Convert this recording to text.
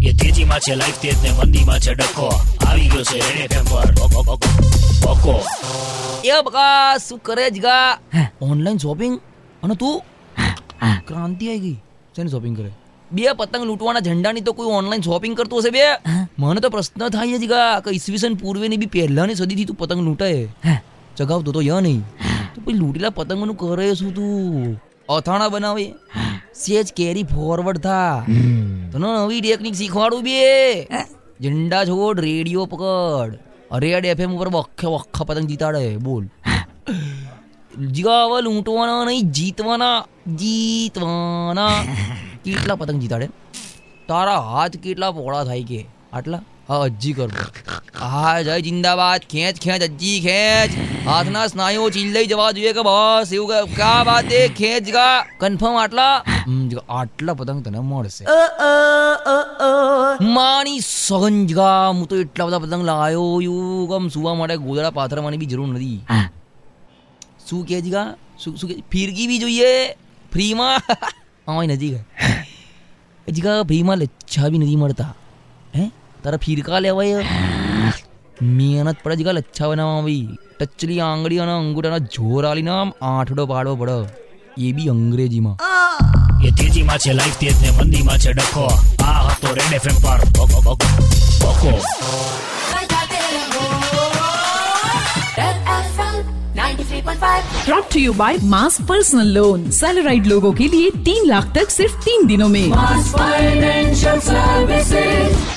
એ તેજીમાં છે લાઈફ તેજ ને મંદીમાં છે ડખો આવી ગયો છે રેડે ટેમ્પર બકો એ બકા શું કરે જગા ઓનલાઈન શોપિંગ અને તું ક્રાંતિ આવી ગઈ શેની શોપિંગ કરે બે પતંગ લૂંટવાના ઝંડાની તો કોઈ ઓનલાઈન શોપિંગ કરતું હશે બે મને તો પ્રશ્ન થાય જ ગા કે ઈસવીસન પૂર્વેની બી પહેલાની સદીથી તું પતંગ લૂંટે ચગાવતો તો ય નહીં તો પછી લૂંટેલા પતંગનું કરે શું તું અથાણા બનાવે સેજ કેરી ફોરવર્ડ થા તને નવી ટેકનિક શીખવાડું બે ઝંડા છોડ રેડિયો પકડ રેડ એફએમ ઉપર વખે વખા પતંગ જીતાડે બોલ જીગા હવે લૂંટવાના નહીં જીતવાના જીતવાના કેટલા પતંગ જીતાડે તારા હાથ કેટલા પોળા થાય કે આટલા हाँ अज्जी कर हाँ जय जिंदाबाद खेच खेच अज्जी खेच हाथना स्नायु चील दे जवाब दिए का बॉस यू का क्या बात है खेच का कंफर्म आटला? हम्म, जो आटला पतंग तो ना मोड़ से। मानी सगंज का मुतो इतना बड़ा पतंग लगायो यू कम सुबह मरे गोदरा पाथर मानी भी ज़रूर नदी। सु क्या जी का सु सु फिर की भी जो ये फ्री माँ हाँ नदी का। हाँ। जी का फ्री माँ लच्छा भी नदी मरता। है? મળતા હે તારા ફિરકા લેવાય મહેનત પડે જીગા લચ્છા બનાવવામાં બી ટચલી આંગળી અને અંગૂઠાના જોર આલીને આમ આઠડો પાડવો પડે એ બી અંગ્રેજીમાં એ તેજીમાં છે લાઈફ તેજ ને મંદીમાં છે ડખો આ હતો રેડ એફએમ પર બકો, બકો, બકો Red FM 93.5. brought to you by Mass Personal Loan salaried लोगों के लिए तीन लाख तक सिर्फ तीन दिनों में Mass Financial Services.